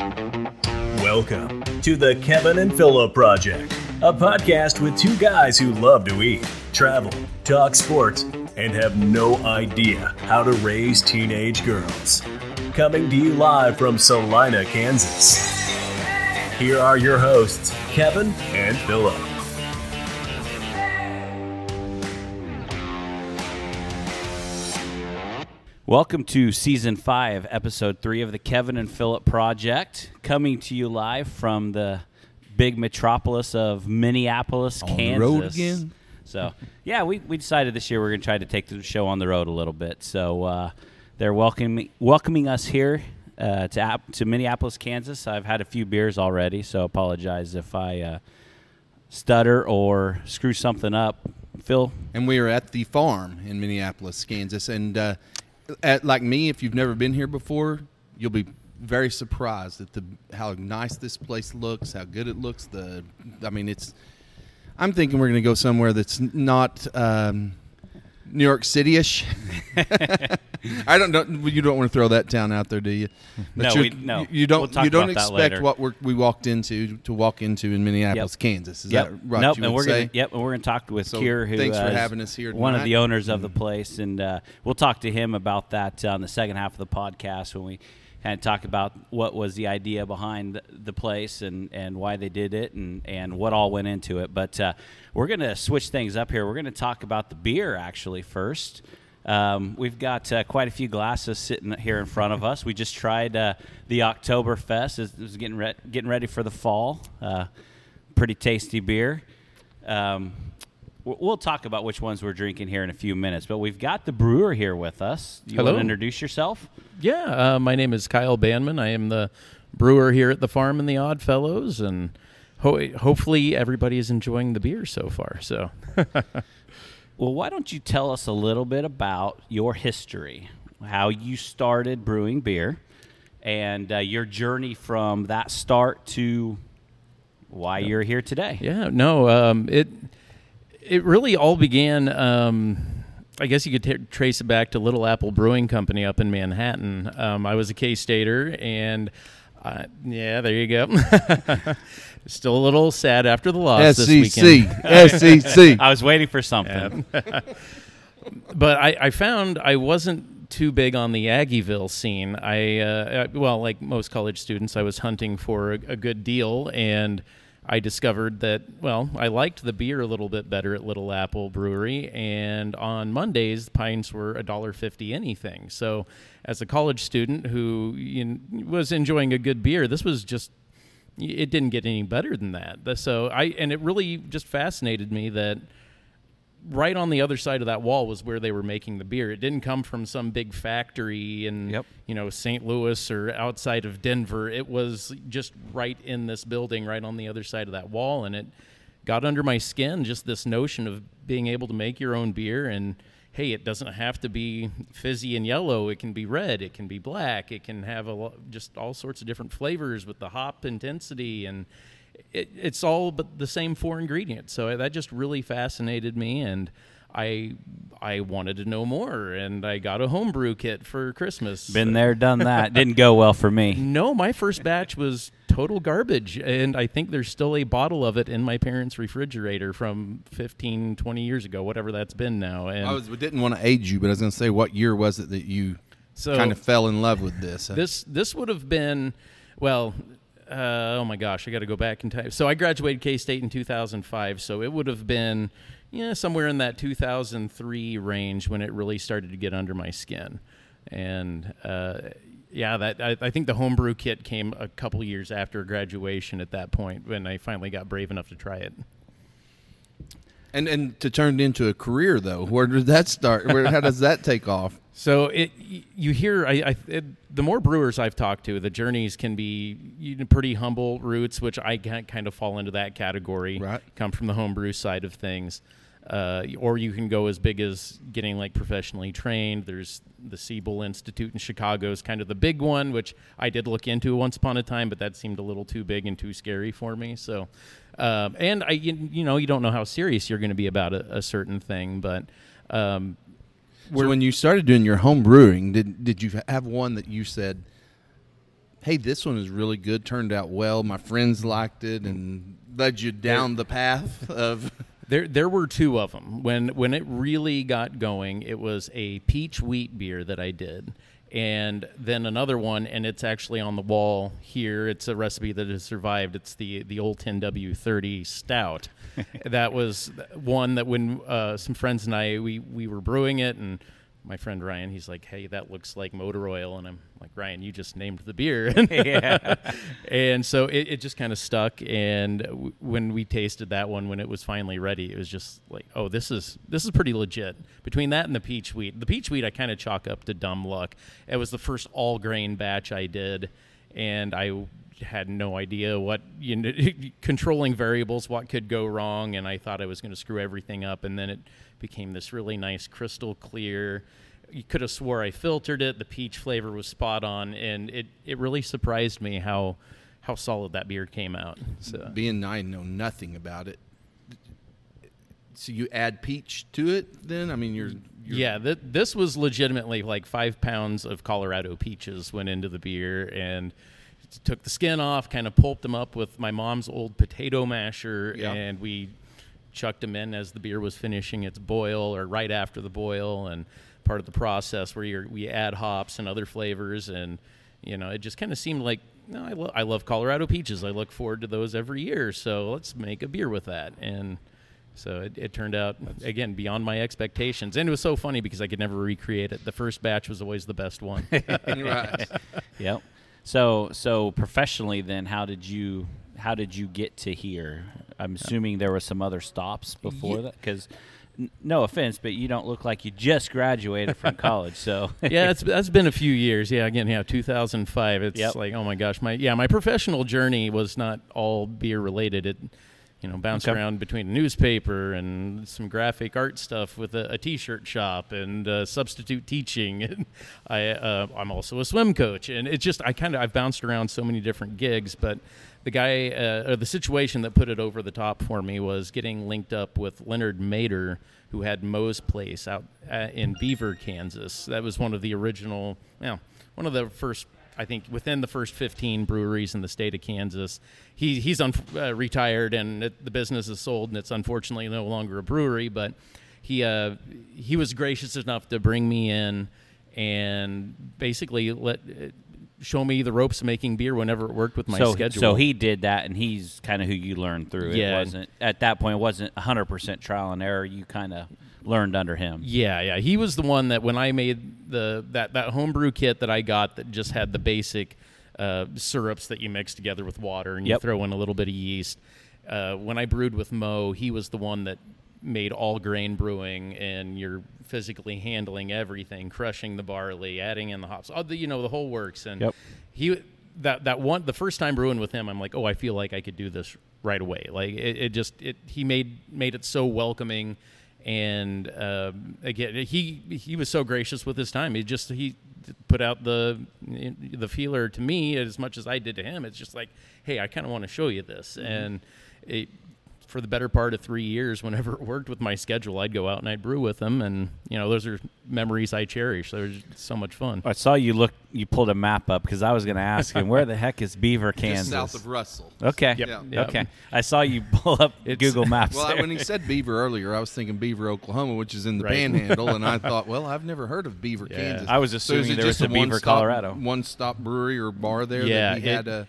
Welcome to the Kevin and Philip Project, a podcast with two guys who love to eat, travel, talk sports, and have no idea how to raise teenage girls. Coming to you live from Salina, Kansas. Here are your hosts, Kevin and Philip. Welcome to season five, episode three of the Kevin and Philip Project, coming to you live from the big metropolis of Minneapolis, On the Kansas. road again? So, yeah, we, we decided this year we're going to try to take the show on the road a little bit. So, uh, they're welcoming welcoming us here uh, to App- to Minneapolis, Kansas. I've had a few beers already, so apologize if I uh, stutter or screw something up. Phil, and we are at the farm in Minneapolis, Kansas. And uh, at, like me, if you've never been here before, you'll be very surprised at the how nice this place looks, how good it looks. The, I mean, it's. I'm thinking we're going to go somewhere that's not um, New York City-ish. I don't know. You don't want to throw that town out there, do you? No, you, we- no. You don't. We'll talk you don't expect what we walked into to walk into in Minneapolis, Kansas. Is Yep. that right? Nope. you and we're say? gonna yep, and we're gonna talk with So, Kier, who thanks for uh, having us here One of the owners of the place, and uh, we'll talk to him about that on the second half of the podcast when we kind of talk about what was the idea behind the- place and, and why they did it and, and what all went into it. But uh, we're gonna switch things up here. We're gonna talk about the beer actually first. Um, we've got uh, quite a few glasses sitting here in front of us. We just tried uh, the Oktoberfest. It's, it's getting re- getting ready for the fall. Uh, pretty tasty beer. Um, we'll talk about which ones we're drinking here in a few minutes, but we've got the brewer here with us. You want Hello. to introduce yourself? Yeah, uh, my name is Kyle Banman. I am the brewer here at the farm and the Odd Fellows, and ho- hopefully everybody is enjoying the beer so far. So, Well, why don't you tell us a little bit about your history, how you started brewing beer, and uh, your journey from that start to why you're here today? yeah, no, um, it it really all began. Um, I guess you could t- trace it back to Little Apple Brewing Company up in Manhattan. Um, I was a K Stater, and uh, yeah, there you go. Still a little sad after the loss this weekend. SEC, SEC. I was waiting for something. but I, I found I wasn't too big on the Aggieville scene. I, uh, I- well, like most college students, I was hunting for a, a good deal, and I discovered that well, I liked the beer a little bit better at Little Apple Brewery, and on Mondays the pints were a dollar fifty anything. So, as a college student who you know, was enjoying a good beer, this was just it didn't get any better than that. So I and it really just fascinated me that right on the other side of that wall was where they were making the beer. It didn't come from some big factory in Yep. you know St. Louis or outside of Denver. It was just right in this building, right on the other side of that wall, and it got under my skin. Just this notion of being able to make your own beer and. Hey, it doesn't have to be fizzy and yellow. It can be red. It can be black. It can have a lo- just all sorts of different flavors with the hop intensity, and it, it's all but the same four ingredients. So that just really fascinated me, and I I wanted to know more. And I got a homebrew kit for Christmas. Been there, done that. Didn't go well for me. No, my first batch was total garbage, and I think there's still a bottle of it in my parents' refrigerator from 15, 20 years ago, whatever that's been now. And I was didn't want to age you, but I was going to say, what year was it that you So- kind of fell in love with this? This this would have been, well, uh, oh my gosh, I got to go back in time. So I graduated K State in 2005, so it would have been, yeah, somewhere in that 2003 range when it really started to get under my skin, and uh, yeah, that I, I think the homebrew kit came a couple years after graduation. At that point, when I finally got brave enough to try it. And and to turn it into a career though, where did that start? Where how does that take off? So it you hear I, I it, the more brewers I've talked to, the journeys can be you know, pretty humble roots, which I can kind of fall into that category. Right. Come from the homebrew side of things, uh, or you can go as big as getting like professionally trained. There's the Siebel Institute in Chicago is kind of the big one, which I did look into once upon a time, but that seemed a little too big and too scary for me. So, um, and I you, you know you don't know how serious you're going to be about a, a certain thing, but um, So when you started doing your home brewing, did did you have one that you said hey, this one is really good, turned out well. My friends liked it, and led you down the path of. There, there were two of them. When when it really got going, it was a peach wheat beer that I did, and then another one, and it's actually on the wall here. It's a recipe that has survived. It's the the old 10W30 stout. that was one that when uh, some friends and I we we were brewing it and my friend Ryan, he's like, "Hey, that looks like motor oil," and I'm like, "Ryan, you just named the beer." Yeah. and so it, it just kind of stuck. And w- when we tasted that one, when it was finally ready, it was just like, "Oh, this is this is pretty legit." Between that and the peach wheat, the peach wheat I kind of chalk up to dumb luck. It was the first all grain batch I did, and I had no idea what you know controlling variables what could go wrong and i thought i was going to screw everything up and then it became this really nice crystal clear you could have swore i filtered it the peach flavor was spot on and it, it really surprised me how how solid that beer came out so Being I know nothing about it. So you add peach to it, then? I mean, you're, you're yeah th- this was legitimately like five pounds of colorado peaches went into the beer and took the skin off kind of pulped them up with my mom's old potato masher Yeah. and we chucked them in as the beer was finishing its boil or right after the boil and part of the process where you're, we add hops and other flavors and you know it just kind of seemed like no, I, lo- I love colorado peaches. I look forward to those every year. So let's make a beer with that. And so it, it turned out again beyond my expectations. And it was so funny because i could never recreate it. The first batch was always the best one. Right. Yep. So so professionally then how did you how did you get to here? I'm assuming there were some other stops before Ye- that cuz no offense, but you don't look like you just graduated from college. So yeah, it's that's been a few years. Yeah, again, yeah, 2005. It's Yep. like, oh my gosh, my yeah, my professional journey was not all beer related. It, you know, bounced Okay. around between a newspaper and some graphic art stuff with a, a T-shirt shop and uh, substitute teaching. And I, uh, I'm also a swim coach, and it's just I kind of I've bounced around so many different gigs, but. The guy, uh, or the situation that put it over the top for me was getting linked up with Leonard Mater, who had Moe's Place out uh, in Beaver, Kansas. That was one of the original, well, one of the first, I think, within the first 15 breweries in the state of Kansas. He, he's un- uh, retired and it, the business is sold, and it's unfortunately no longer a brewery, but he, uh, he was gracious enough to bring me in and basically let. Show me the ropes of making beer whenever it worked with my so schedule. so he did that and he's kind of who you learned through. Yeah. It wasn't at that point it wasn't 100% trial and error. You kind of learned under him. Yeah, yeah. He was the one that when I made the that that homebrew kit that I got that just had the basic uh, syrups that you mix together with water and you throw in a little bit of yeast. Uh, when I brewed with Mo, he was the one that made all grain brewing and you're physically handling everything, crushing the barley, adding in the hops, all the, you know, the whole works. And Yep. he that that one the first time brewing with him, I'm like, oh, I feel like I could do this right away. Like it, it just it he made made it so welcoming, and um, again he he was so gracious with his time. He just he put out the the feeler to me as much as I did to him. It's just like, hey, I kind of want to show you this, and it, for the better part of three years, whenever it worked with my schedule, I'd go out and I'd brew with them, and you know those are memories I cherish. They're just so much fun. I saw you look. You pulled a map up because I was going to ask him where the heck is Beaver, Kansas? Just south of Russell. Okay. Yep. Yeah. Yep. Okay. I saw you pull up It's- Google Maps. Well, there. when he said Beaver earlier, I was thinking Beaver, Oklahoma, which is in the Right. Panhandle, and I thought, well, I've never heard of Beaver, Yeah. Kansas. I was assuming is it there was just a Beaver, one-stop- Colorado. one-stop brewery or bar there Yeah, that he had a.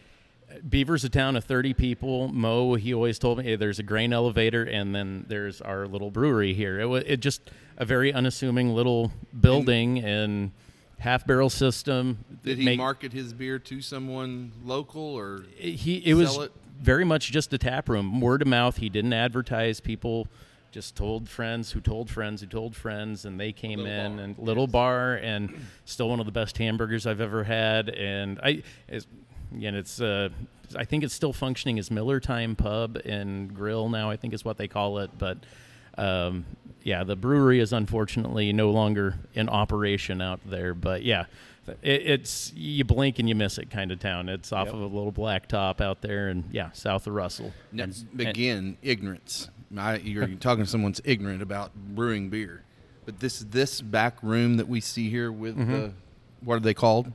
Beaver's a town of 30 people. Mo, he always told me hey, there's a grain elevator and then there's our little brewery here. It was it just a very unassuming little building and half barrel system. Did he Make- market his beer to someone local or? He it was it? very much just a tap room, word of mouth. He didn't advertise. People just told friends who told friends who told friends, and they came Little in bar. and little bar and still one of the best hamburgers I've ever had. And I, as, again, it's uh, I think it's still functioning as Miller Time Pub and Grill now. I think is what they call it, but. Um, yeah, the brewery is unfortunately no longer in operation out there, but yeah, it, it's you blink and you miss it kind of town. It's off Yep. of a little black top out there, and yeah, south of Russell. No, And- again, ignorance. I, you're talking to someone's ignorant about brewing beer, but this this back room that we see here with Mm-hmm. the what are they called?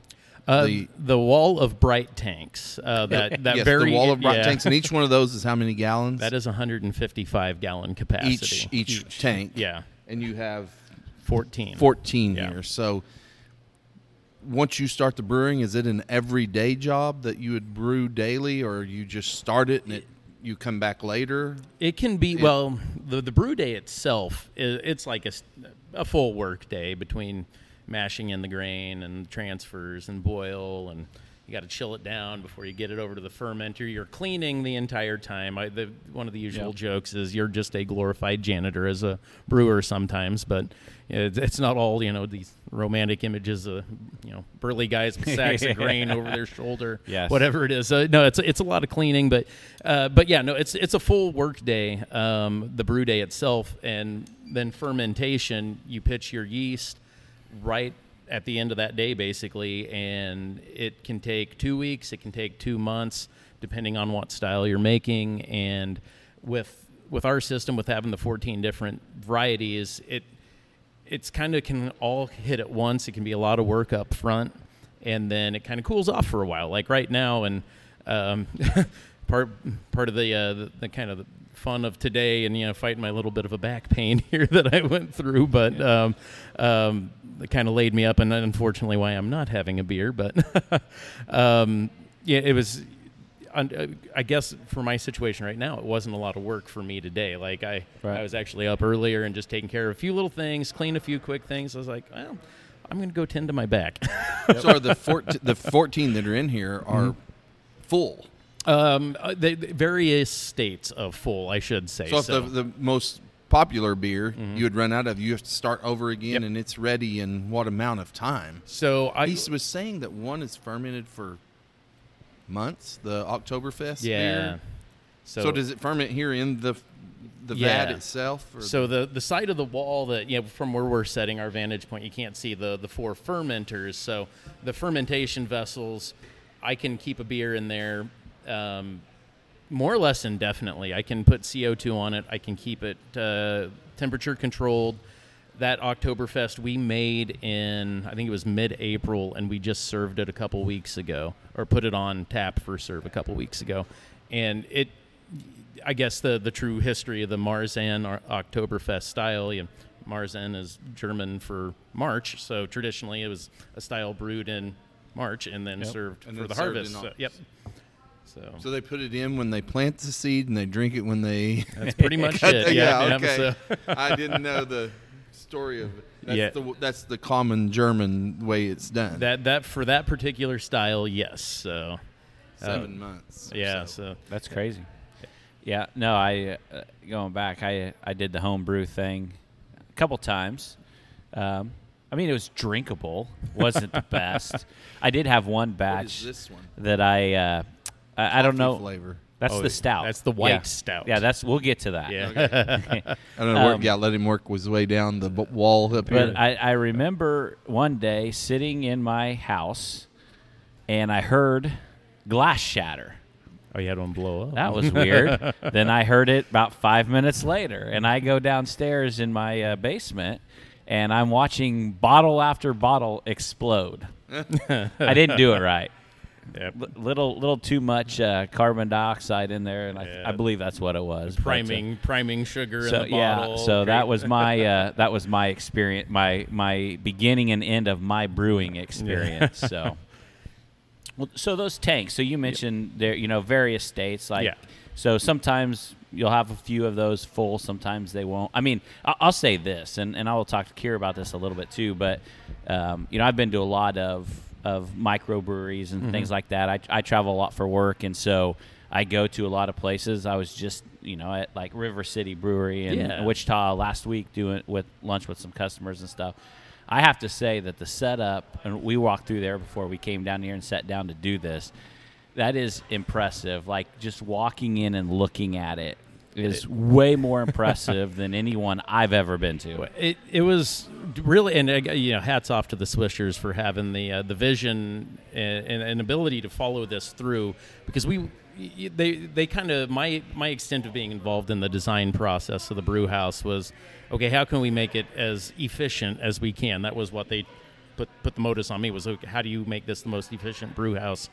Uh, the the wall of bright tanks. Uh, that that yes, very the wall of bright yeah. tanks, and each one of those is how many gallons? That is 155 gallon capacity. each, each tank. Yeah, and you have 14. 14 Yeah. here. So once you start the brewing, is it an everyday job that you would brew daily, or you just start it and it you come back later? It can be well. The the brew day itself, it's like a full work day between mashing in the grain and transfers and boil, and you got to chill it down before you get it over to the fermenter. You're cleaning the entire time. I, the, one of the usual Yep. jokes is you're just a glorified janitor as a brewer sometimes, but it, it's not all you know these romantic images of you know burly guys with sacks of grain over their shoulder, Yes. whatever it is. Uh, no, it's it's a lot of cleaning, but uh, but yeah, no, it's it's a full work day. Um, the brew day itself, and then fermentation. You pitch your yeast right at the end of that day, basically, and it can take two weeks. It can take two months, depending on what style you're making. And with with our system, with having the 14 different varieties, it it's kind of can all hit at once. It can be a lot of work up front, and then it kind of cools off for a while. Like right now, and um, part part of the, uh, the the kind of the fun of today, and you know, fighting my little bit of a back pain here that I went through, but um, um, it kind of laid me up, and unfortunately, why I'm not having a beer. But um, yeah, it was uh, I guess for my situation right now, it wasn't a lot of work for me today. Like I, Right. I was actually up earlier and just taking care of a few little things, clean a few quick things. I was like, well, I'm going to go tend to my back. So are the 14, the 14 that are in here are Mm-hmm. full. um, uh, they, they- various states of full, I should say. So if So, the, the most popular beer you would run out of, you have to start over again, Yep. and it's ready in what amount of time? so I, he was saying that one is fermented for months. The Oktoberfest yeah. beer. So, does it ferment here in the the vat Yeah. itself? Or So the the side of the wall that you know from where we're setting our vantage point, you can't see the the four fermenters. So the fermentation vessels, I can keep a beer in there, um, more or less indefinitely. I can put CO two on it. I can keep it uh, temperature controlled. That Oktoberfest we made in I think it was mid April, and we just served it a couple weeks ago, or put it on tap for serve a couple weeks ago, and it I guess the the true history of the Marzen or Oktoberfest style. You know, Marzen is German for March, so traditionally it was a style brewed in March and then served And for then the harvest. So, yep. So, So they put it in when they plant the seed, and they drink it when they. that's pretty much it. Yeah, yeah, yeah, okay. so- I didn't know the story of it. That's Yeah. the that's the common German way it's done. that that for that particular style, yes. So seven months. yeah, so. so That's crazy. Yeah, no, I uh, going back, I I did the home brew thing a couple times. Um, I mean, it was drinkable. wasn't the best. I did have one batch is this one? that I uh, I, I don't know. flavor. That's Oh, the stout. that's the white Yeah. stout. Yeah, that's we'll get to that. yeah. I don't know. work, Um, yeah, let him work his way down the b- wall up here. But I, I remember one day sitting in my house, and I heard glass shatter. oh, you had one blow up. That was weird. then I heard it about five minutes later, and I go downstairs in my uh, basement, and I'm watching bottle after bottle explode. I didn't do it right. Yep. L- little, little too much uh, carbon dioxide in there, and I, Yeah. I believe that's what it was. But, uh, priming priming sugar so in the yeah, bottle. so Great. that was my uh, that was my experience, my my beginning and end of my brewing experience. so, well, so those tanks. So you mentioned there, you know, various states. Like, Yeah. so sometimes you'll have a few of those full. Sometimes they won't. I mean, I- I'll say this, and, and I will talk to Kier about this a little bit too. But um, you know, I've been to a lot of of microbreweries and things mm-hmm. like that. I, I travel a lot for work, and so I go to a lot of places. I was just you know at like River City Brewery in Yeah. Wichita last week doing with lunch with some customers and stuff. I have to say that the setup, and we walked through there before we came down here and sat down to do this. That is impressive. Like just walking in and looking at it is way more impressive than anyone I've ever been to. It it was really, and uh, you know, hats off to the Swishers for having the uh, the vision and, and, and ability to follow this through because we. They they kind of my my extent of being involved in the design process of the brew house was okay. How can we make it as efficient as we can? That was what they put put the modus on me was okay, how do you make this the most efficient brew house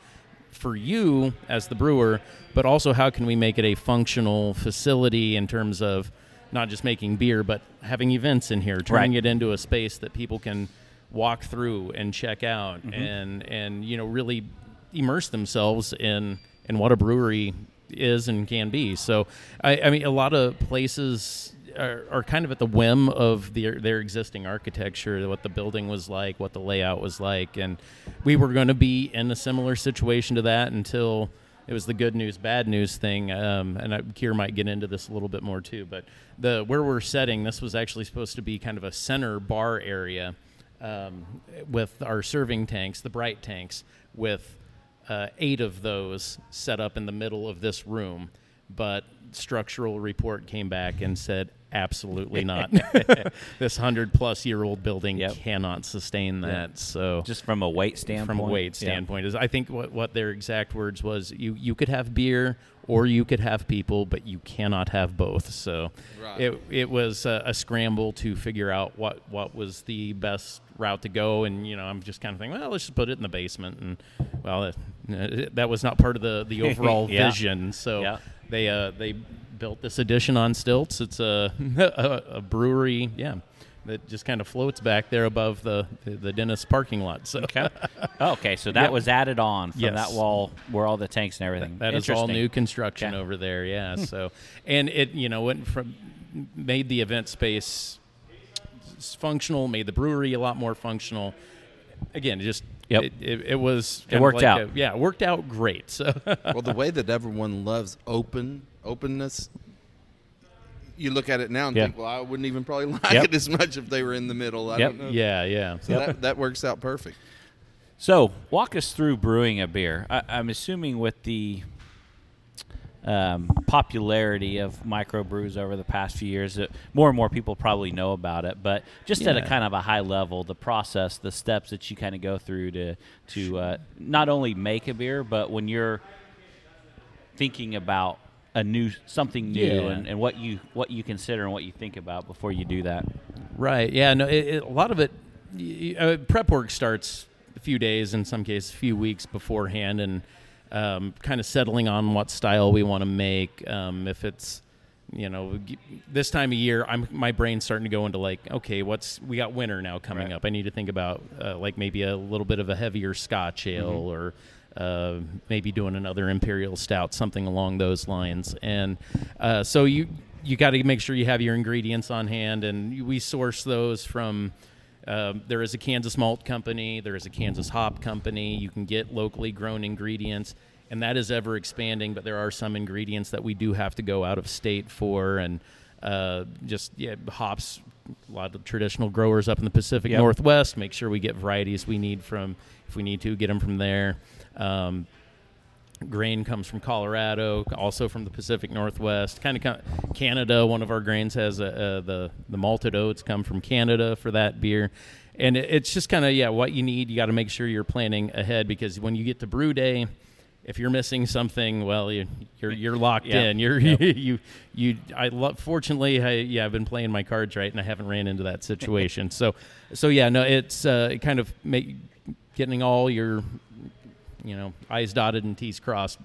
for you as the brewer, but also how can we make it a functional facility in terms of not just making beer, but having events in here, turning Right. it into a space that people can walk through and check out, Mm-hmm. and and you know really immerse themselves in in what a brewery is and can be. So I, I mean, a lot of places. Are, are kind of at the whim of their their existing architecture, what the building was like, what the layout was like, and we were going to be in a similar situation to that until it was the good news bad news thing um, and I, Kier might get into this a little bit more too but the where we're setting this was actually supposed to be kind of a center bar area um, with our serving tanks the bright tanks with uh, eight of those set up in the middle of this room but structural report came back and said absolutely not this 100 plus year old building Yep. cannot sustain that so Just from a weight standpoint. from a weight Yeah. standpoint is I think what, what their exact words was you you could have beer or you could have people but you cannot have both so Right. it it was a, a scramble to figure out what what was the best route to go and you know I'm just kind of thinking well let's just put it in the basement and well it, that was not part of the the overall Yeah. vision so Yeah. They uh they built this addition on stilts it's a a, a brewery yeah that just kind of floats back there above the the, the dentist parking lot so Okay. Oh, okay, so that Yep. was added on from Yes. that wall where all the tanks and everything. That is all new construction Okay. over there. Yeah. So, and it you know went from made the event space functional, made the brewery a lot more functional. Again, it just Yep. it, it, it was It worked like out. a- yeah, it worked out great. So well, the way that everyone loves open openness, you look at it now and Yeah. think, well, I wouldn't even probably like Yep. it as much if they were in the middle. I Yep. don't know. yeah, yeah. So that, that works out perfect. So, walk us through brewing a beer. I, I'm assuming with the um, popularity of microbrews over the past few years, more and more people probably know about it. But just at a kind of a high level, the process, the steps that you kind of go through to to uh, not only make a beer, but when you're thinking about a new something new Yeah. and, and what you what you consider and what you think about before you do that. Right. Yeah. No. It, it, a lot of it, uh, prep work starts a few days, in some cases, a few weeks beforehand, and um, kind of settling on what style we want to make. Um, if it's, you know, this time of year, I'm my brain's starting to go into like, okay, what's we got winter now coming Right. up. I need to think about uh, like maybe a little bit of a heavier Scotch ale or. Uh, maybe doing another imperial stout, something along those lines, and uh, so you you got to make sure you have your ingredients on hand, and we source those from. Um, there is a Kansas malt company. There is a Kansas hop company. You can get locally grown ingredients, and that is ever expanding. But there are some ingredients that we do have to go out of state for, and uh, just yeah, hops. A lot of traditional growers up in the Pacific Yep. Northwest. Make sure we get varieties we need from, if we need to, get them from there. Um, grain comes from Colorado, also from the Pacific Northwest. Kind of Canada. One of our grains has a, uh the the malted oats come from Canada for that beer, and it, it's just kind of yeah what you need. You got to make sure you're planning ahead because when you get to brew day. If you're missing something, well, you, you're you're locked Yeah. in. You're Yep. you you. I love. Fortunately, I, yeah, I've been playing my cards right, and I haven't ran into that situation. so, so yeah, no, it's uh, kind of make, getting all your you know, I's dotted and T's crossed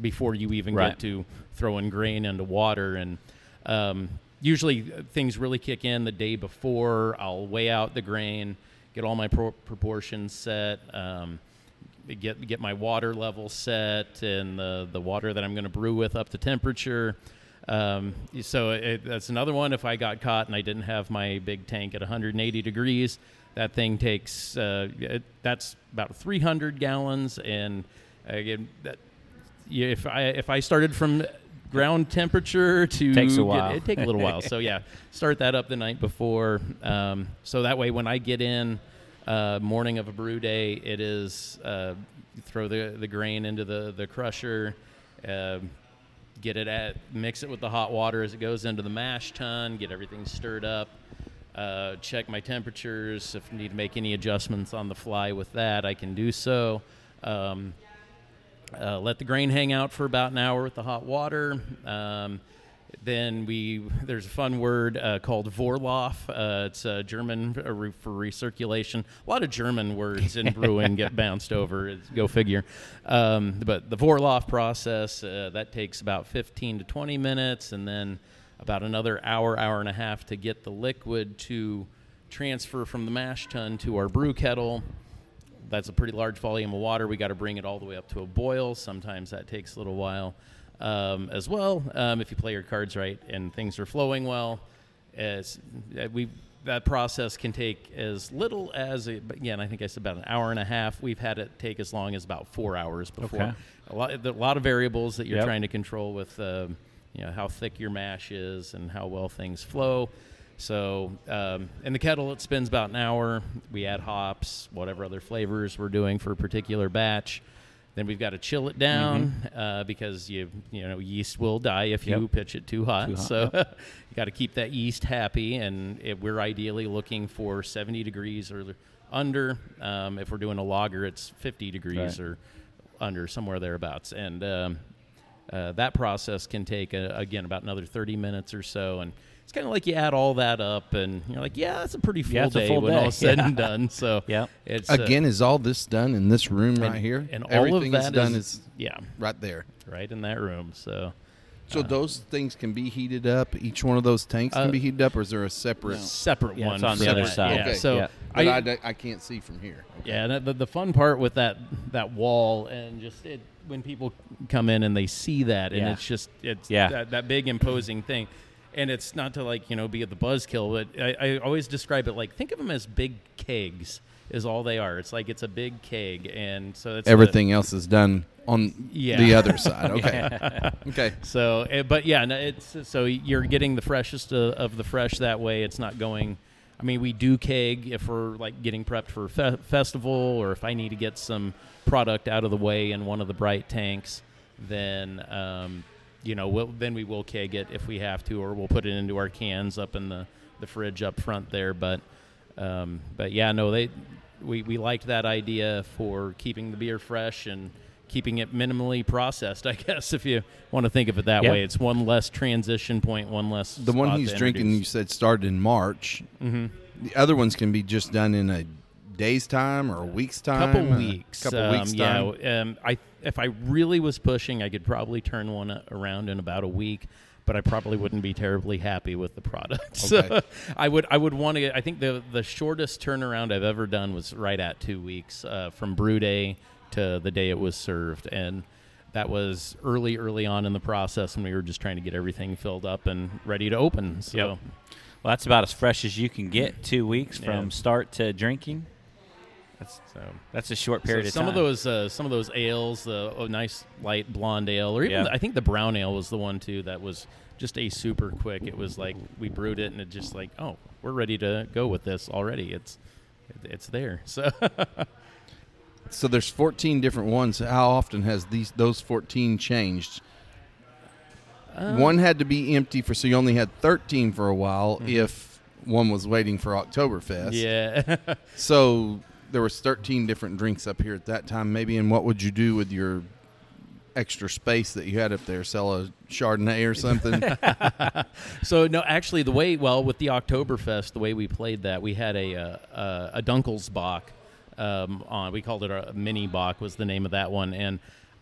before you even Right. get to throwing grain into water. And um, usually things really kick in the day before. I'll weigh out the grain, get all my pro- proportions set, um, get get my water level set, and the the water that I'm going to brew with up to temperature. Um, so it, that's another one. If I got caught and I didn't have my big tank at 180 degrees, that thing takes uh, it, that's about 300 gallons. And again, that if I if I started from ground temperature to Takes a get- while. it take a little while. So yeah, start that up the night before. Um, so that way, when I get in uh, morning of a brew day, it is uh, throw the the grain into the the crusher. Uh, get it at mix it with the hot water as it goes into the mash tun get everything stirred up uh, check my temperatures if I need to make any adjustments on the fly with that i can do so um, uh, let the grain hang out for about an hour with the hot water um, then we there's a fun word uh, called Vorlauf. Uh, it's uh, German for, for recirculation. A lot of German words in brewing get bounced over. It's, go figure. Um, but the Vorlauf process uh, that takes about 15 to 20 minutes, and then about another hour, hour and a half to get the liquid to transfer from the mash tun to our brew kettle. That's a pretty large volume of water. We got to bring it all the way up to a boil. Sometimes that takes a little while um, as well. Um, if you play your cards right and things are flowing well, as uh, we that process can take as little as a, again, I think I said about an hour and a half. We've had it take as long as about four hours before. Okay. A lot, a lot of variables that you're Yep. trying to control with, um, you know, how thick your mash is and how well things flow. So um, in the kettle, it spins about an hour. We add hops, whatever other flavors we're doing for a particular batch. Then we've got to chill it down uh, because you you know yeast will die if you Mm-hmm. Yep. pitch it too hot. Too hot, so you got to keep that yeast happy, and it, we're ideally looking for 70 degrees or under. Um, if we're doing a lager, it's 50 degrees Right. or under, somewhere thereabouts. And um, uh, that process can take uh again about another 30 minutes or so, and it's kind of like you add all that up, and you're like, yeah, that's a pretty full Yeah, it's a day full when all day. is said Yeah. and done. So yeah, it's uh, Again, is all this done in this room right here? and all Everything of is that done is- is yeah, right there. right in that room. So So those things can be heated up. Each one of those tanks Uh, can be heated up, or is there a separate? separate Yeah, one it's on for the other side. Yeah. Okay. So Yeah. But I, I, I can't see from here. Okay. Yeah, and the, the fun part with that that wall and just it when people come in and they see that and Yeah. it's just it's Yeah. that, that big imposing thing, and it's not to like you know be at the buzzkill, but I, I always describe it like think of them as big kegs is all they are. It's like it's a big keg, and so it's a- Everything else is done on Yeah. the other side. Okay. okay. So, uh, but yeah, no, it's so you're getting the freshest of, of the fresh that way. It's not going. I mean, we do keg if we're like getting prepped for a fe- festival, or if I need to get some product out of the way in one of the bright tanks, then um, you know, we'll, then we will keg it if we have to, or we'll put it into our cans up in the, the fridge up front there. But um, but yeah, no, they we we liked that idea for keeping the beer fresh and keeping it minimally processed. I guess if you want to think of it that Yeah. way, it's one less transition point, one less. The one he's to drinking, you said started in March. Mm-hmm. The other ones can be just done in a day's time or a week's time. couple uh, weeks. Couple um, weeks yeah. time. Um, I if I really was pushing, I could probably turn one around in about a week. But I probably wouldn't be terribly happy with the product. So I would I would want to. I think the the shortest turnaround I've ever done was right at two weeks uh, from brew day to the day it was served, and that was early early on in the process when we were just trying to get everything filled up and ready to open. So. Yep. Well, that's about as fresh as you can get. Two weeks from Yeah. start to drinking. That's So that's a short So period of some time. of those, uh, some of those ales, the a nice light blonde ale, or even Yeah. the- I think the brown ale was the one too that was just a super quick. It was like we brewed it and it just like, oh, we're ready to go with this already. It's it's there. So So there's 14 different ones. How often has these those 14 changed? one had to be empty for so you only had 13 for a while if one was waiting for Oktoberfest. yeah, So there was 13 different drinks up here at that time. Maybe and what would you do with your extra space that you had up there? Sell a Chardonnay or something? So no, actually, the way well with the Oktoberfest, the way we played that, we had a uh, uh, a Dunkelsbach um, on. We called it a mini Bach was the name of that one, and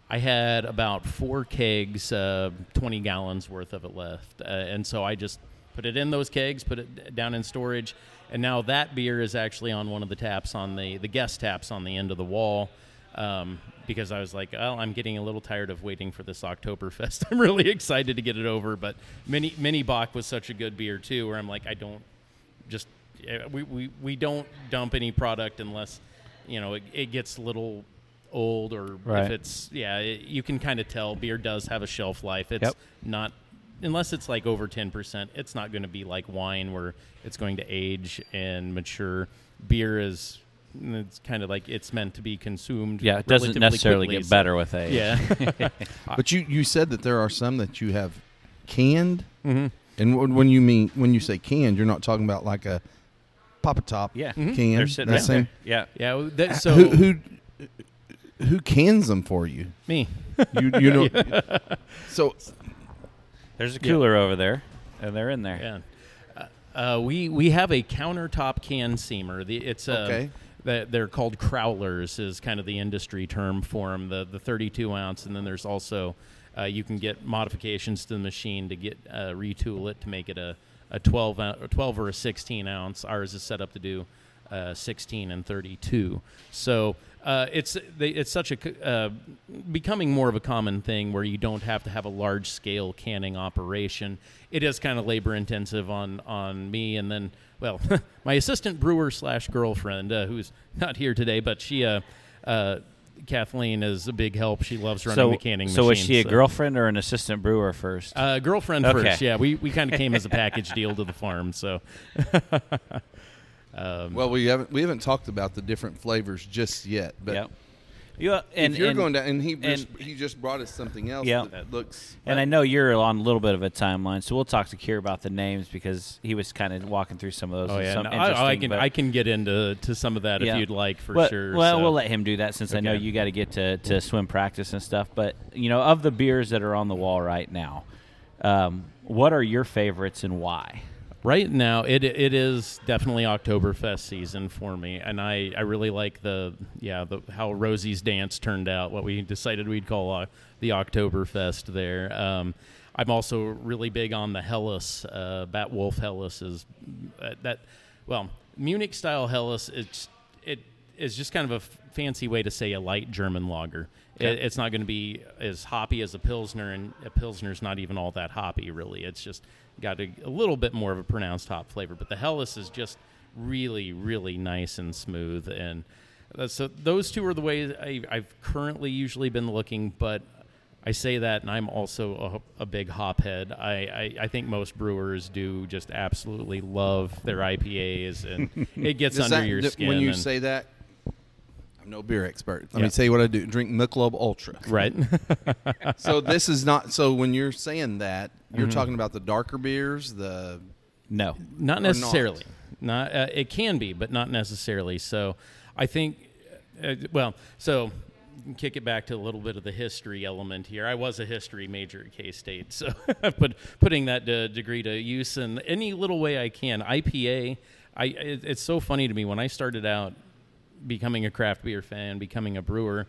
I had about four kegs, uh, twenty gallons worth of it left, uh, and so I just put it in those kegs, put it down in storage, and now that beer is actually on one of the taps on the the guest taps on the end of the wall. Um, because I was like, well, I'm getting a little tired of waiting for this Oktoberfest. I'm really excited to get it over, but Mini Mini Bach was such a good beer too, where I'm like, I don't just eh, we, we, we don't dump any product unless you know it, it gets a little old or Right. if it's yeah it, you can kind of tell beer does have a shelf life it's Yep. not unless it's like over 10% it's not going to be like wine where it's going to age and mature beer is it's kind of like it's meant to be consumed yeah, it doesn't necessarily quickly, get so- better with age. yeah but you you said that there are some that you have canned. hmm And wh- when you mean when you say canned, you're not talking about like a Papa Top yeah. can. They're sitting that right same- there. Yeah. yeah that, so who, who who cans them for you? me You you know. so There's a Yeah. cooler over there, and they're in there. Yeah. Uh, uh, we we have a countertop can seamer. The, it's uh, Okay. that they're called crowlers is kind of the industry term for them. The the 32 ounce, and then there's also uh, you can get modifications to the machine to get uh, retool it to make it a a 12 ou- or 12 or a 16 ounce. Ours is set up to do uh, 16 and 32. So uh, it's they, it's such a uh, becoming more of a common thing where you don't have to have a large scale canning operation. It is kind of labor intensive on on me, and then well, my assistant brewer slash girlfriend uh, who's not here today, but she. Kathleen is a big help. She loves running So, the canning so was she a girlfriend or an assistant brewer first? uh, girlfriend Okay. first, yeah. We, we kind of came as a package deal to the farm, so um, Well, we haven't we haven't talked about the different flavors just yet, but yep. You, uh, and, if you're and, going down, and he and- just he just brought us something else Yeah. that looks. And I know you're on a little bit of a timeline, so we'll talk to Kier about the names because he was kind of walking through some of those. oh yeah, some no, I, I can but- I can get into to some of that Yeah. if you'd like for Well- sure. Well, so. we'll let him do that since I know you got to get to to swim practice and stuff. But you know, of the beers that are on the wall right now, um, what are your favorites and why? Right now, it it is definitely Oktoberfest season for me, and I, I really like the yeah the how Rosie's dance turned out. What we decided we'd call uh, the Oktoberfest there. Um, I'm also really big on the Helles. Uh, Bat Wolf Helles is uh, that well Munich style Helles. It's it is just kind of a f- fancy way to say a light German lager. It, it's not going to be as hoppy as a pilsner, and a pilsner's not even all that hoppy, really. It's just got a, a little bit more of a pronounced hop flavor. But the Helles is just really, really nice and smooth. And uh, so those two are the ways I, I've currently usually been looking. But I say that, and I'm also a, a big hop head. I, I, I think most brewers do just absolutely love their IPAs, and it gets under that- your skin. When you say that, no beer expert. Let Yeah. me tell you what I do: drink Michelob Ultra. right. so this is not. So when you're saying that, you're Mm-hmm. talking about the darker beers, the No, Not necessarily. Not, uh, it can be, but not necessarily. So, I think, uh, well, so kick it back to a little bit of the history element here. I was a history major at K State, so but putting that de- degree to use in any little way I can. IPA, I it, it's so funny to me when I started out becoming a craft beer fan, becoming a brewer.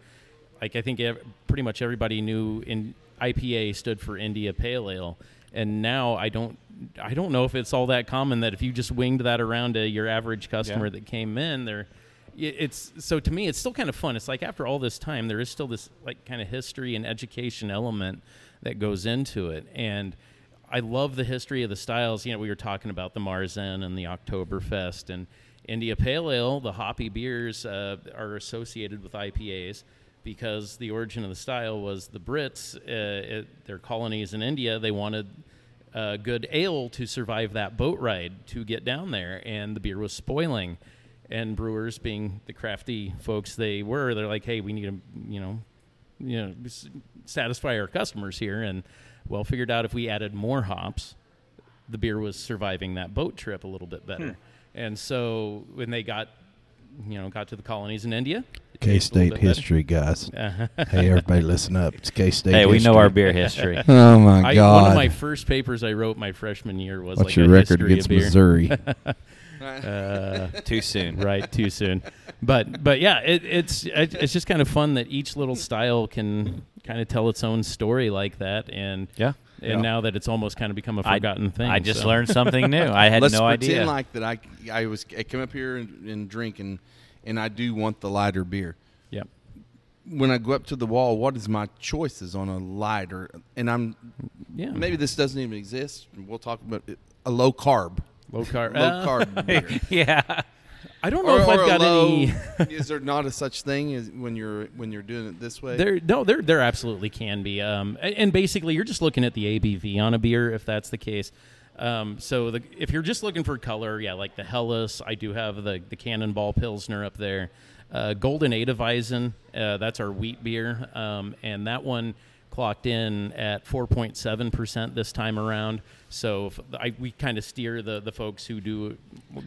Like I think ev- pretty much everybody knew in IPA stood for India Pale Ale, and now I don't. I don't know if it's all that common that if you just winged that around to your average customer Yeah. that came in, they're it's so to me it's still kind of fun. It's like after all this time, there is still this like kind of history and education element that goes into it, and I love the history of the styles. You know, we were talking about the Marzen and the Oktoberfest and India Pale Ale. The hoppy beers uh, are associated with IPAs because the origin of the style was the Brits, uh, it, their colonies in India. They wanted uh, good ale to survive that boat ride to get down there, and the beer was spoiling. And brewers, being the crafty folks they were, they're like, "Hey, we need to, you know, you know, satisfy our customers here." And well, figured out if we added more hops, the beer was surviving that boat trip a little bit better. And so when they got, you know, got to the colonies in India, K tasted a little State bit history, guys. hey, everybody, listen up. It's K State. hey, we know our beer history. Oh my I, God! one of my first papers I wrote my freshman year was What's like your a record history against of beer. Missouri? Uh, Too soon. right, too soon. But but yeah, it, it's it, it's just kind of fun that each little style can kind of tell its own story like that, and Yeah. And Yeah. now that it's almost kind of become a forgotten thing. I just so. learned something new. I had Let's no pretend idea. like that. I I was I come up here and, and drink and and I do want the lighter beer. Yep. When I go up to the wall, what is my choices on a lighter? And I'm Yeah. maybe this doesn't even exist. We'll talk about it. a low carb, low carb. low carb beer. yeah. I don't know if I've got low- any. is there not a such thing as when you're when you're doing it this way? There, no, there, there absolutely can be. Um, and basically, you're just looking at the ABV on a beer, if that's the case. Um, so the, if you're just looking for color, yeah, like the Helles, I do have the the Cannonball Pilsner up there. Uh, Golden Edeweizen, uh, that's our wheat beer, um, and that one clocked in at 4.7% this time around. So if I, we kind of steer the, the folks who do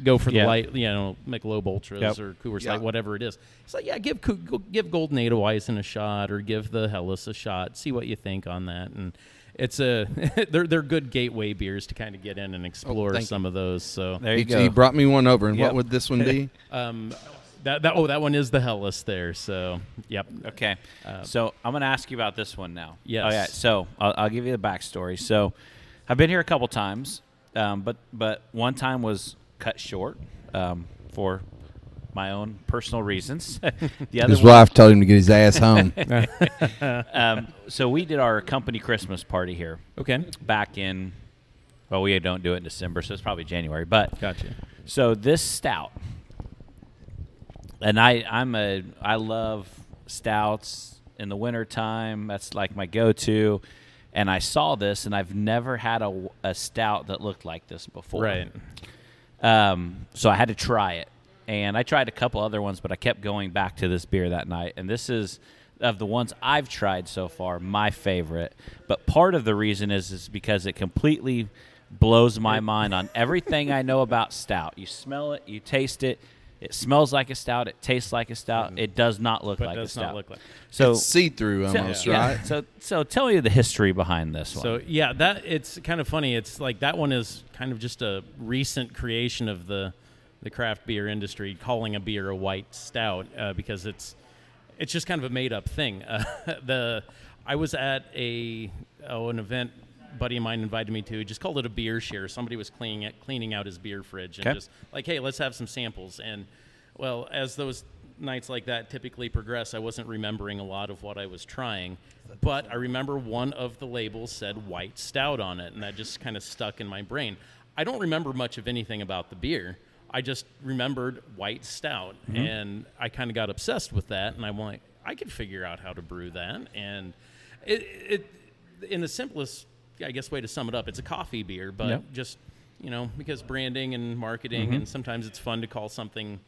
go for the Yeah. light, you know, Michelob Ultras Yep. or Coors Yeah. Light, whatever it is. It's like, yeah, give Coo- go- give Golden Edelweiss a shot or give the Helles a shot. See what you think on that. And it's a they're they're good gateway beers to kind of get in and explore Oh, thank some of those. So There He, you go. he brought me one over, and Yep. what would this one be? um, that, that oh that one is the Helles there. So yep. Okay. so I'm going to ask you about this one now. Yes. Oh, yeah. So I'll, I'll give you the backstory. So I've been here a couple times, um, but but one time was cut short um, for my own personal reasons. the other His one, wife told him to get his ass home. um, so we did our company Christmas party here Okay. back in. Well, we don't do it in December, so it's probably January. But Gotcha. So this stout, and I I'm a I love stouts in the wintertime. That's like my go-to. And I saw this, and I've never had a, a stout that looked like this before. Right. Um, so I had to try it, and I tried a couple other ones, but I kept going back to this beer that night. And this is of the ones I've tried so far, my favorite. But part of the reason is is because it completely blows my mind on everything I know about stout. You smell it, you taste it. It smells like a stout. It tastes like a stout. It does not look But like does a stout. It does not look like. so. See-through so- almost, yeah. right? So, so tell me the history behind this one. So yeah, that it's kind of funny. It's like that one is kind of just a recent creation of the the craft beer industry, calling a beer a white stout uh, because it's it's just kind of a made up thing. Uh, the I was at a oh an event. Buddy of mine invited me to. Just called it a beer share. Somebody was cleaning it, cleaning out his beer fridge, and Okay. just like, hey, let's have some samples. And well, as those nights like that typically progress, I wasn't remembering a lot of what I was trying. But I remember one of the labels said white stout on it, and that just kind of stuck in my brain. I don't remember much of anything about the beer. I just remembered white stout, mm-hmm. and I kind of got obsessed with that. And I'm like, I could figure out how to brew that. And it, it in the simplest, I guess, way to sum it up, it's a coffee beer, but Yep. just you know, because branding and marketing, and sometimes it's fun to call something,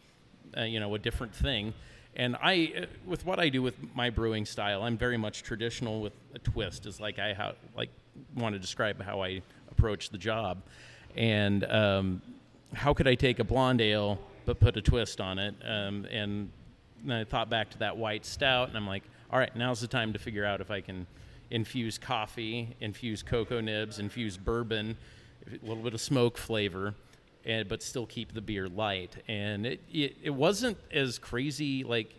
uh, you know, a different thing. And I, uh, with what I do with my brewing style, I'm very much traditional with a twist. Is like I how like want to describe how I approach the job, and um, how could I take a blonde ale but put a twist on it? Um, and then I thought back to that white stout, and I'm like, all right, now's the time to figure out if I can infuse coffee, infuse cocoa nibs, infuse bourbon, a little bit of smoke flavor, and but still keep the beer light. And it it, it wasn't as crazy like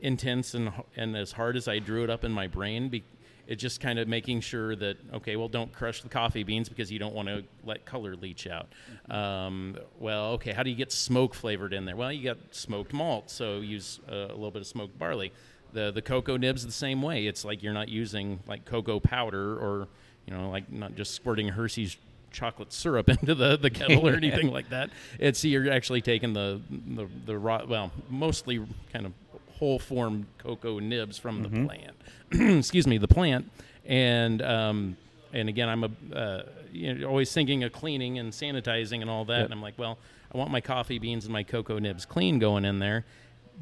intense and and as hard as I drew it up in my brain. Be, it just kind of making sure that okay, well, don't crush the coffee beans because you don't want to let color leach out. Um, well, okay, how do you get smoke flavored in there? Well, you got smoked malt, so use uh, a little bit of smoked barley. The the cocoa nibs the same way. It's like you're not using like cocoa powder or you know like not just squirting Hershey's chocolate syrup into the, the kettle or anything like that. It's you're actually taking the the, the raw well mostly kind of whole form cocoa nibs from the plant. Excuse me, the plant and um, and again I'm a uh, you know, always thinking of cleaning and sanitizing and all that. And I'm like, well, I want my coffee beans and my cocoa nibs clean going in there.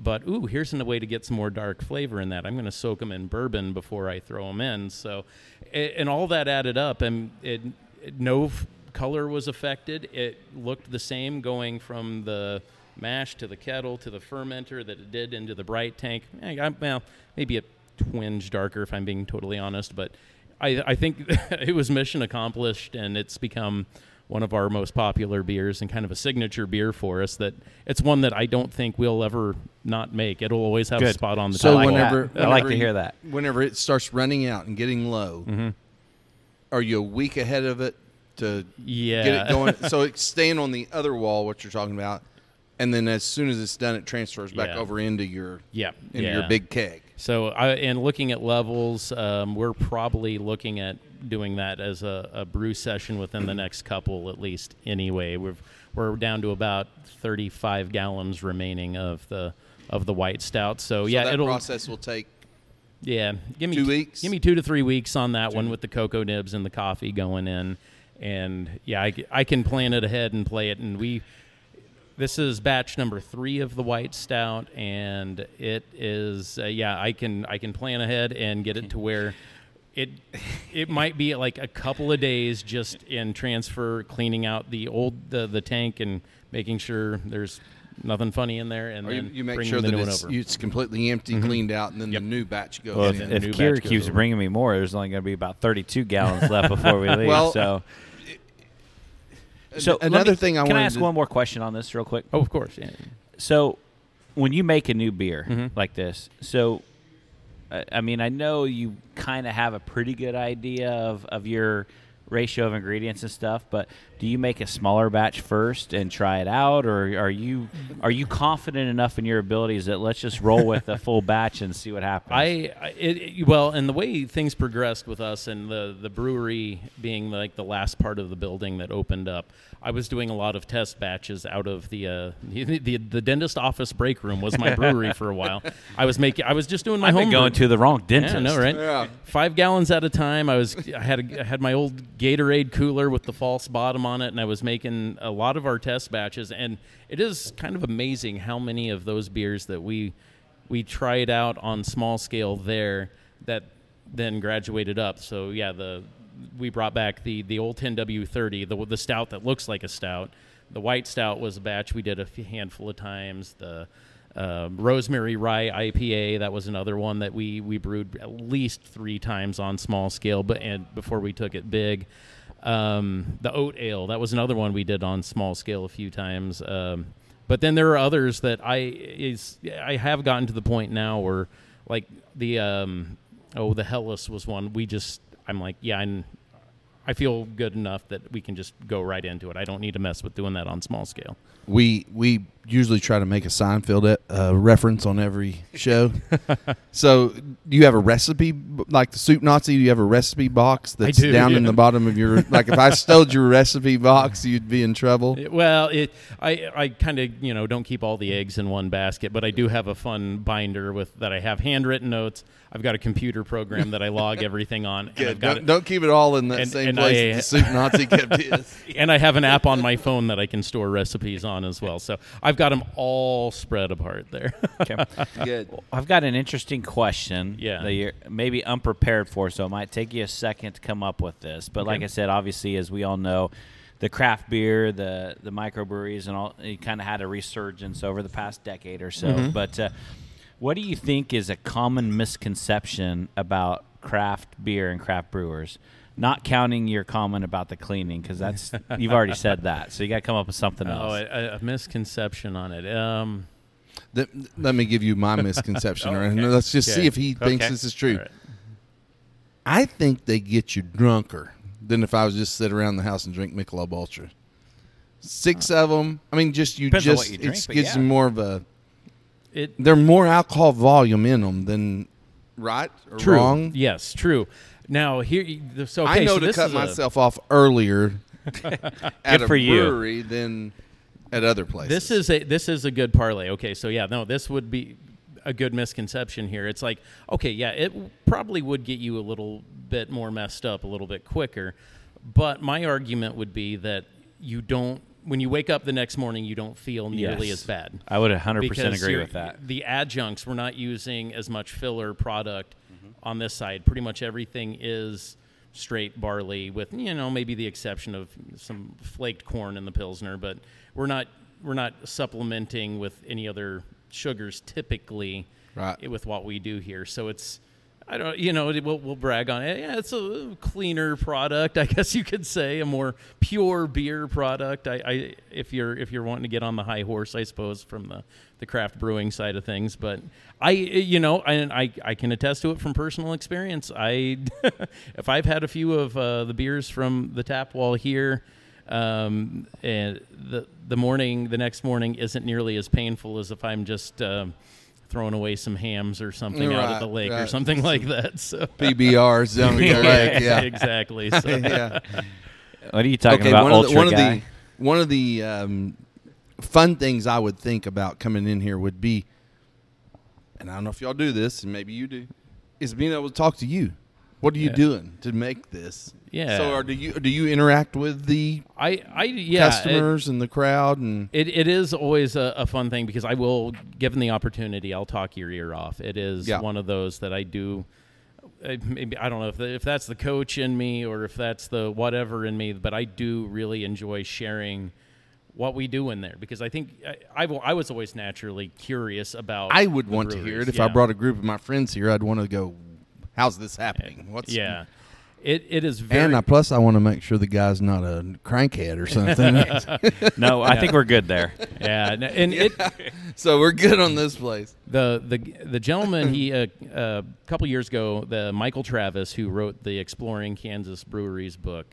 But ooh, here's a way to get some more dark flavor in that. I'm going to soak them in bourbon before I throw them in. So, and all that added up, and it, no f- color was affected. It looked the same going from the mash to the kettle to the fermenter that it did into the bright tank. Eh, well, maybe a twinge darker if I'm being totally honest, but I, I think it was mission accomplished, and it's become one of our most popular beers and kind of a signature beer for us. That it's one that I don't think we'll ever not make. It'll always have a spot on the So top. whenever, that. I like to hear that. Whenever it starts running out and getting low, are you a week ahead of it to yeah, get it going? so it's staying on the other wall, what you're talking about, and then as soon as it's done, it transfers back Yeah. over into your yeah, into yeah. your big keg. So, I, and looking at levels, um, we're probably looking at doing that as a, a brew session within the next couple, at least. Anyway, we've we're down to about 35 gallons remaining of the of the white stout. So, So yeah, that it'll process will take. yeah, give me Two weeks? Give me two to three weeks on that one with the cocoa nibs and the coffee going in, and yeah, I, I can plan it ahead and play it. And we, this is batch number three of the white stout, and it is uh, yeah, I can I can plan ahead and get it to where. It it might be like a couple of days just in transfer, cleaning out the old the, the tank and making sure there's nothing funny in there, and Or you, then you make bringing sure the that it's, it's completely empty, cleaned out, and then Yep. the new batch goes Well, in. if, the if new Kier batch keeps over. bringing me more, there's only going to be about 32 gallons left before we leave. Well, so, so another me- thing I can I ask to- one more question on this real quick? oh, of course, yeah. So, when you make a new beer Mhm. like this, so I mean, I know you kind of have a pretty good idea of, of your ratio of ingredients and stuff, but do you make a smaller batch first and try it out, or are you are you confident enough in your abilities that let's just roll with a full batch and see what happens? I, I it, it- well, and the way things progressed with us and the the brewery being like the last part of the building that opened up, I was doing a lot of test batches out of the uh, the, the the dentist office break room was my brewery for a while. I was making I was just doing my I've home been going brew- to the wrong dentist. Yeah, I know, right? Yeah. Five gallons at a time. I was I had a, I had my old Gatorade cooler with the false bottom on it, and I was making a lot of our test batches. And it is kind of amazing how many of those beers that we we tried out on small scale there that then graduated up. So yeah, the we brought back the the old 10W30, the the stout that looks like a stout. The white stout was a batch we did a handful of times. The um, rosemary rye IPA that was another one that we we brewed at least three times on small scale, but and before we took it big. Um, the oat ale that was another one we did on small scale a few times. Um, but then there are others that I is I have gotten to the point now where like the um, oh the Helles was one we just I'm like yeah I'm, I feel good enough that we can just go right into it. I don't need to mess with doing that on small scale. we we usually try to make a Seinfeld uh, reference on every show. so, do you have a recipe like the Soup Nazi? Do you have a recipe box that's do, down in the bottom of your like? If I stole your recipe box, you'd be in trouble. Well, it I I kind of you know don't keep all the eggs in one basket, but I do have a fun binder with that I have handwritten notes. I've got a computer program that I log everything on, and I've got Don't, don't keep it all in that and- same and place I- the Soup Nazi kept his. and I have an app on my phone that I can store recipes on as well. So I've got them all spread apart there. Okay. Good. I've got an interesting question. Yeah. That you're maybe unprepared for, so it might take you a second to come up with this. But like I said, obviously, as we all know, the craft beer, the the microbreweries, and all, it kind of had a resurgence over the past decade or so. Mm-hmm. But uh, what do you think is a common misconception about craft beer and craft brewers? Not counting your comment about the cleaning, because that's you've already said that. So you got to come up with something oh, else. a, a misconception on it. Um, Th- Let me give you my misconception, Oh, and let's just see if he thinks Okay. this is true. all right. I think they get you drunker than if I was just sit around the house and drink Michelob Ultra. Six of them. I mean, just you Depends just what you drink, it but gives yeah. you more of a. It They're more alcohol volume in them than right or true. wrong. Yes, true. Now here, so okay, I know so to this cut is a- myself off earlier at a for you. brewery than at other places. This is a this is a good parlay. Okay, so yeah, no, this would be a good misconception here. It's like, okay, yeah, it probably would get you a little bit more messed up a little bit quicker, but my argument would be that you don't when you wake up the next morning, you don't feel nearly Yes. as bad. I would 100% agree with that. The adjuncts, we're not using as much filler product Mm-hmm. on this side. Pretty much everything is straight barley, with you know maybe the exception of some flaked corn in the pilsner, but we're not we're not supplementing with any other sugars typically Right. with what we do here. So it's I don't you know we'll, we'll brag on it. Yeah, it's a cleaner product, I guess you could say, a more pure beer product. I, I if you're if you're wanting to get on the high horse, I suppose from the the craft brewing side of things. But I you know and I I can attest to it from personal experience. I if I've had a few of uh, the beers from the tap wall here. Um, and the the morning, the next morning, isn't nearly as painful as if I'm just um, throwing away some hams or something out at the Right, lake or right. something like that. So PBRs down the lake. Yeah. exactly. So, yeah. What are you talking okay, about, one of the, Ultra one of the one of the um, fun things I would think about coming in here would be, and I don't know if y'all do this, and maybe you do, is being able to talk to you. What are you Yeah. doing to make this? Yeah. So, or do you do you interact with the I, I, yeah, it- customers and the crowd and It, it is always a, a fun thing because I will, given the opportunity, I'll talk your ear off. It is Yeah. one of those that I do. maybe I don't know if the, if that's the coach in me or if that's the whatever in me, but I do really enjoy sharing what we do in there because I think I, I've, I was always naturally curious about. I would want to hear it if I brought a group of my friends here. I'd want to go. How's this happening? What's Yeah, it it is very. And I, plus, I want to make sure the guy's not a crankhead or something. No, I think we're good there. yeah, n- and it so we're good on this place. the the the gentleman he uh, a couple years ago the Michael Travis who wrote the Exploring Kansas Breweries book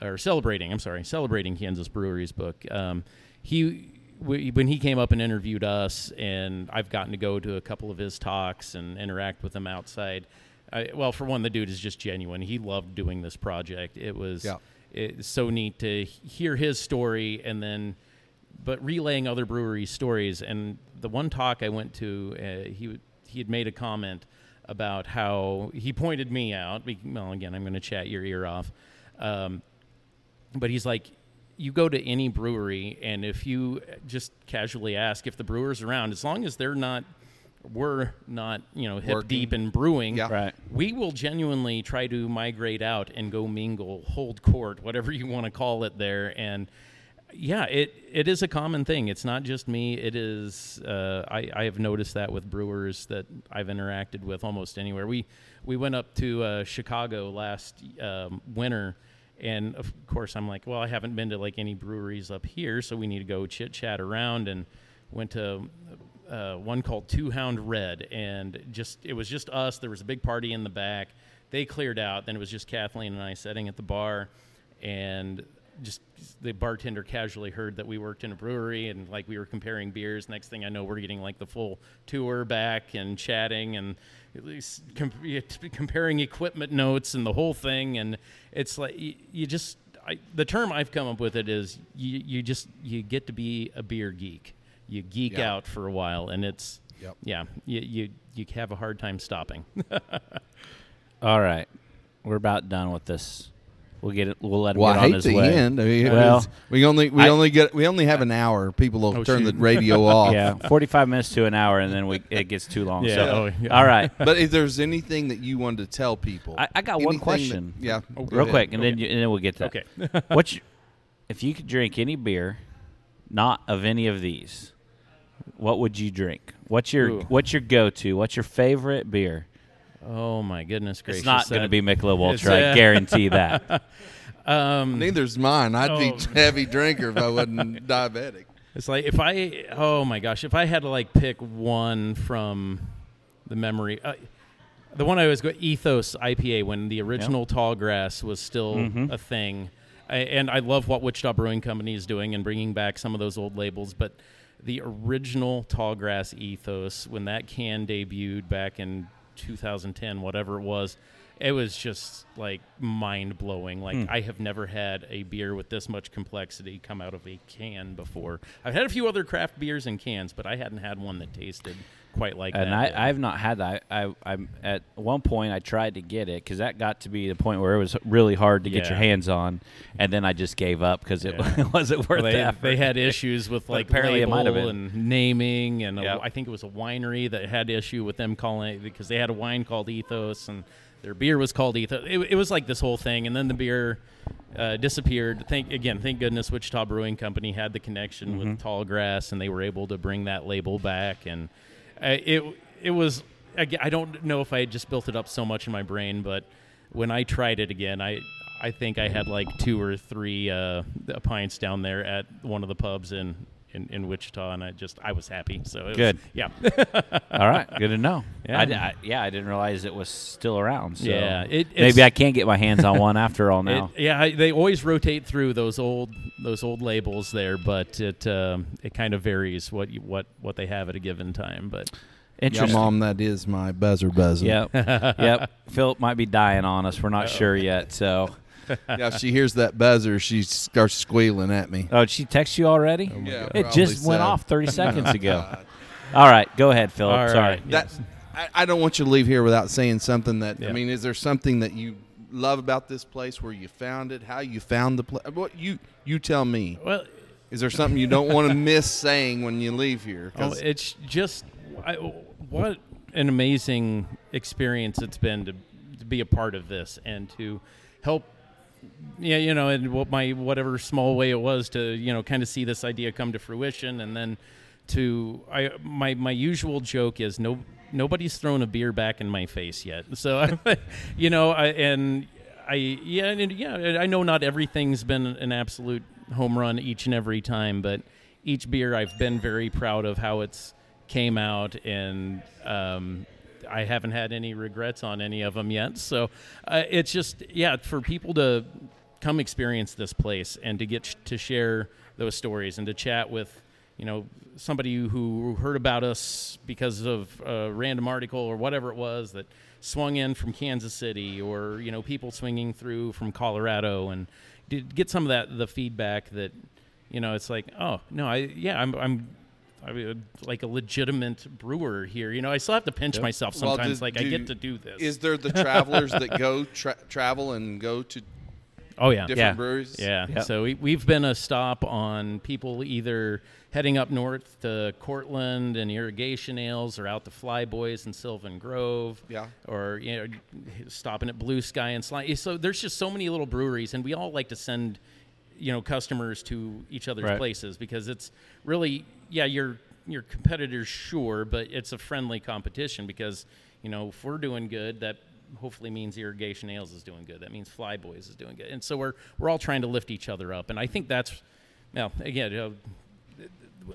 or celebrating I'm sorry celebrating Kansas Breweries book um, he w- when he came up and interviewed us and I've gotten to go to a couple of his talks and interact with him outside I, well for one the dude is just genuine he loved doing this project it was Yeah. it's so neat to hear his story and then but relaying other breweries' stories. And the one talk I went to, uh, he he had made a comment about how he pointed me out. Well, again, I'm going to chat your ear off, um, but he's like. You go to any brewery, and if you just casually ask if the brewer's around, as long as they're not, we're not, you know, hip Working. deep in brewing, Yeah. Right. we will genuinely try to migrate out and go mingle, hold court, whatever you want to call it there. And yeah, it, it is a common thing. It's not just me. It is, uh, I, I have noticed that with brewers that I've interacted with almost anywhere. We, we went up to uh, Chicago last um, winter. And of course, I'm like, well, I haven't been to like any breweries up here, so we need to go chit chat around. And went to uh, one called Two Hound Red, and just it was just us. There was a big party in the back. They cleared out. Then it was just Kathleen and I sitting at the bar, and just the bartender casually heard that we worked in a brewery and like we were comparing beers. Next thing I know, we're getting like the full tour back and chatting and at least com- comparing equipment notes and the whole thing. And it's like you, you just I, the term I've come up with it is you, you just you get to be a beer geek. You geek Yeah. out for a while, and it's Yep. yeah you, you you have a hard time stopping. All right, we're about done with this. We'll get it. We'll let him Well, get I on his the way. end. I mean, Well, it's- we only we I- only get we only have an hour. People will Oh, turn shoot. the radio off. Yeah, forty-five minutes to an hour, and then we it gets too long. Yeah. So, Oh, yeah. all right. But if there's anything that you wanted to tell people, I, I got one anything that- question. yeah, oh, go real ahead. quick, and then you, and then we'll get to that. okay. What's your, if you could drink any beer, not of any of these, what would you drink? What's your Ooh. what's your go-to? What's your favorite beer? Oh my goodness gracious! it's not going to be Michelob It's, Ultra. I uh, guarantee that. Um, Neither's mine. I'd be Oh. a heavy drinker if I wasn't diabetic. It's like if I oh my gosh, if I had to like pick one from the memory, uh, the one I always go Ethos IPA when the original Tallgrass was still Mhm. a thing, I, and I love what Wichita Brewing Company is doing and bringing back some of those old labels, but the original Tallgrass Ethos when that can debuted back in 2010, whatever it was. It was just like mind blowing. Like Hmm. I have never had a beer with this much complexity come out of a can before. I've had a few other craft beers in cans, but I hadn't had one that tasted quite like and that. I, I've not had that. I, I, I'm at one point I tried to get it because that got to be the point where it was really hard to get your hands on, and then I just gave up because it, Yeah. wasn't worth Well, they, effort. they had issues with like apparently it label might have been. and naming, and Yep. I think it was a winery that had issue with them calling it because they had a wine called Ethos and their beer was called Ethos. It, it was like this whole thing, and then the beer uh, disappeared. Thank again, thank goodness Wichita Brewing Company had the connection Mm-hmm. with Tallgrass, and they were able to bring that label back. And uh, it it was I don't know if I had just built it up so much in my brain, but when I tried it again, I I think I had like two or three uh, pints down there at one of the pubs in, in, in Wichita, and I just I was happy. So it was- Good. yeah, All right, good to know. Yeah. I, I- yeah, I didn't realize it was still around. So Yeah, it- it's- maybe I can get my hands on one after all now. It- yeah. I- They always rotate through those old those old labels there, but it um, it kind of varies what you, what what they have at a given time. But Yeah, mom, that is my buzzer buzzer. Yep. yep. Philip might be dying on us. We're not sure yet. So, Yeah, if she hears that buzzer, she starts squealing at me. oh, did she text you already? Yeah, it probably just went off 30 seconds ago. All right, go ahead, Philip. Sorry. right. That I, I don't want you to leave here without saying something that I mean, is there something that you love about this place where you found it, how you found the place? What you you tell me. well, Is there something you don't want to miss saying when you leave here? Oh, it's just I, what an amazing experience it's been to, to to be a part of this and to help yeah, you know, and what my whatever small way it was to you know kind of see this idea come to fruition, and then to I my my usual joke is no nobody's thrown a beer back in my face yet. So you know, I, and I yeah and yeah I know not everything's been an absolute home run each and every time, but each beer I've been very proud of how it's came out and um, I haven't had any regrets on any of them yet. So uh, it's just yeah, for people to come experience this place and to get sh- to share those stories and to chat with you know somebody who heard about us because of a random article or whatever it was that swung in from Kansas City or you know people swinging through from Colorado and to get some of that the feedback that you know it's like oh no I yeah I'm I'm I mean, like a legitimate brewer here. You know, I still have to pinch myself Well, sometimes. do- like I get to do this. Is there the travelers that go tra- travel and go to oh yeah, different Yeah. breweries? yeah. So we, we've been a stop on people either heading up north to Courtland and Irrigation Ales, or out to Flyboys and Sylvan Grove. Yeah. Or you know, stopping at Blue Skye and Slime. So there's just so many little breweries, and we all like to send you know customers to each other's Right. places because it's really yeah your your competitors sure but it's a friendly competition because you know if we're doing good that hopefully means irrigation ales is doing good that means flyboys is doing good and so we're we're all trying to lift each other up and i think that's now again you know,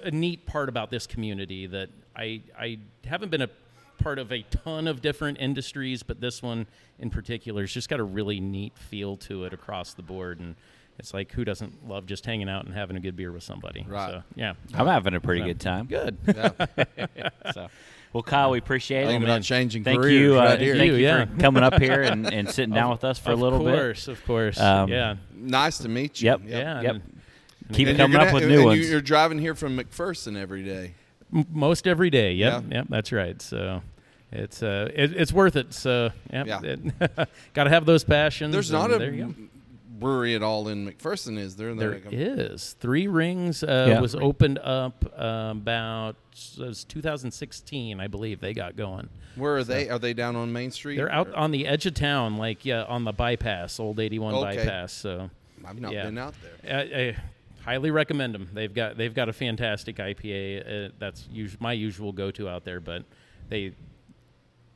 a neat part about this community that I I haven't been a part of a ton of different industries, but this one in particular has just got a really neat feel to it across the board, and it's like who doesn't love just hanging out and having a good beer with somebody? Right. So, yeah. I'm having a pretty good time. Good. So, well, Kyle, we appreciate it. Thinking about changing Thank careers you, uh, right here. thank You, you yeah. for coming up here and, and sitting down with us for a of little bit. Of course, of course. Um, yeah. Nice to meet you. Yep. Yeah. Yep. and- Keep And coming up gonna- with new ones. You're driving here from McPherson every day. M- most every day. Yep, Yeah. yep, that's right. So it's uh, it, it's worth it. So yep, Yeah. got to have those passions. There's not a there you go. Brewery at all in McPherson, is there? There Like a- is Three Rings uh, Yeah. was opened up uh, about it was 2016, I believe. They got going. Where are they? Are they down on Main Street? They're out Or- on the edge of town, like yeah, on the bypass, old 81 Okay. bypass. So I've not yeah. been out there. I, I highly recommend them. They've got they've got a fantastic IPA. Uh, that's us- my usual go to out there, but they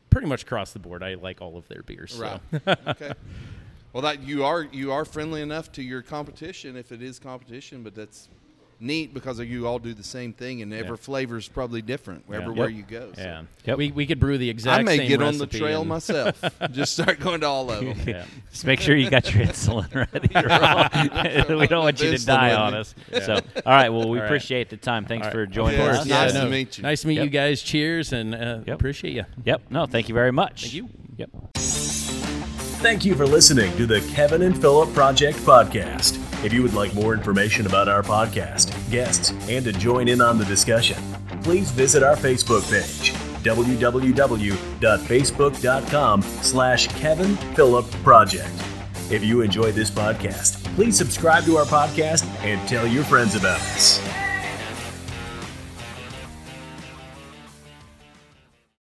pretty much across the board. I like all of their beers. So. Okay. Well, that you are you are friendly enough to your competition if it is competition, but that's neat because you all do the same thing, and every Yeah. flavor is probably different Yeah. everywhere Yep. you go. so. Yeah, Yep. we, we could brew the exact. same I may same get on the recipe trail and- myself. Just start going to all of them. Yeah. Just make sure you got your insulin ready. we don't want you to die on me. us. So, all right. Well, we All right. appreciate the time. Thanks All right. for joining course. us. Nice to meet you. Nice to meet Yep. you guys. Cheers, and uh, Yep. appreciate you. Yep. No, thank you very much. Thank you. Yep. Thank you for listening to the Kevin and Philip Project podcast. If you would like more information about our podcast, guests, and to join in on the discussion, please visit our Facebook page, www.facebook.com slash Kevin Philip Project. If you enjoyed this podcast, please subscribe to our podcast and tell your friends about us.